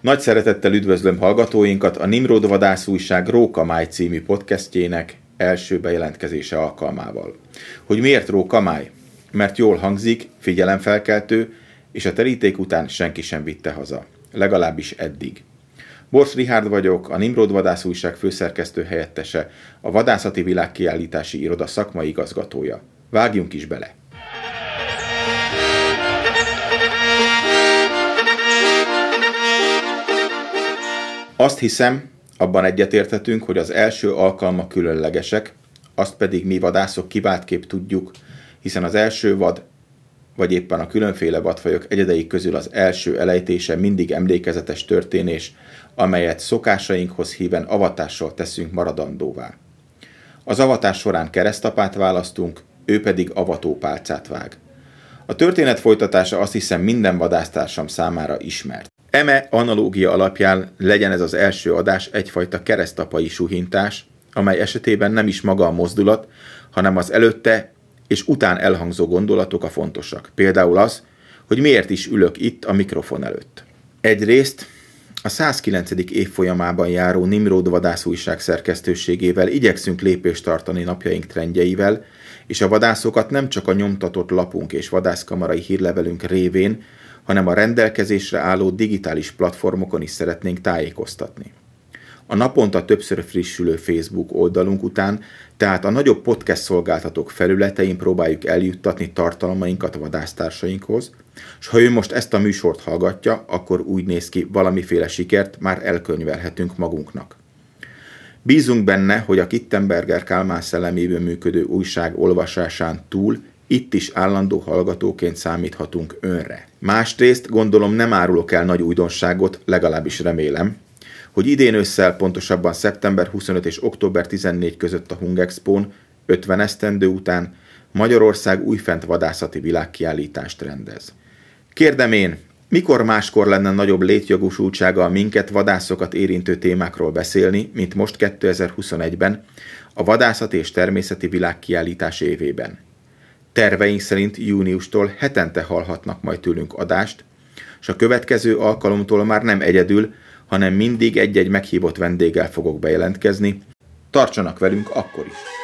Nagy szeretettel üdvözlöm hallgatóinkat a Nimrod Vadász újság Róka Máj című podcastjének első bejelentkezése alkalmával. Hogy miért Róka Máj? Mert jól hangzik, figyelemfelkeltő, és a teríték után senki sem vitte haza. Legalábbis eddig. Bors Rihárd vagyok, a Nimrod Vadász újság főszerkesztő helyettese, a Vadászati Világkiállítási Iroda szakmai igazgatója. Vágjunk is bele! Azt hiszem, abban egyetérthetünk, hogy az első alkalmak különlegesek, azt pedig mi vadászok kiváltképp tudjuk, hiszen az első vad, vagy éppen a különféle vadfajok egyedeik közül az első elejtése mindig emlékezetes történés, amelyet szokásainkhoz híven avatással teszünk maradandóvá. Az avatás során keresztapát választunk, ő pedig avatópálcát vág. A történet folytatása azt hiszem minden vadásztársam számára ismert. Eme analógia alapján legyen ez az első adás egyfajta keresztapai suhintás, amely esetében nem is maga a mozdulat, hanem az előtte és után elhangzó gondolatok a fontosak. Például az, hogy miért is ülök itt a mikrofon előtt. Egyrészt a 109. évfolyamában járó Nimrod vadászújság szerkesztőségével igyekszünk lépést tartani napjaink trendjeivel, és a vadászokat nem csak a nyomtatott lapunk és vadászkamarai hírlevelünk révén, hanem a rendelkezésre álló digitális platformokon is szeretnénk tájékoztatni. A naponta többször frissülő Facebook oldalunk után, tehát a nagyobb podcast szolgáltatók felületein próbáljuk eljuttatni tartalmainkat a vadásztársainkhoz, és ha ő most ezt a műsort hallgatja, akkor úgy néz ki, valamiféle sikert már elkönyvelhetünk magunknak. Bízunk benne, hogy a Kittenberger Kálmán szelleméből működő újság olvasásán túl itt is állandó hallgatóként számíthatunk önre. Másrészt gondolom nem árulok el nagy újdonságot, legalábbis remélem, hogy idén ősszel, pontosabban szeptember 25 és október 14 között a Hungexpón 50 esztendő után Magyarország újfent vadászati világkiállítást rendez. Kérdem én, mikor máskor lenne nagyobb létjogosultsága a minket vadászokat érintő témákról beszélni, mint most 2021-ben, a vadászati és természeti világkiállítás évében? Terveink szerint júniustól hetente hallhatnak majd tőlünk adást, és a következő alkalomtól már nem egyedül, hanem mindig egy-egy meghívott vendéggel fogok bejelentkezni. Tartsanak velünk akkor is!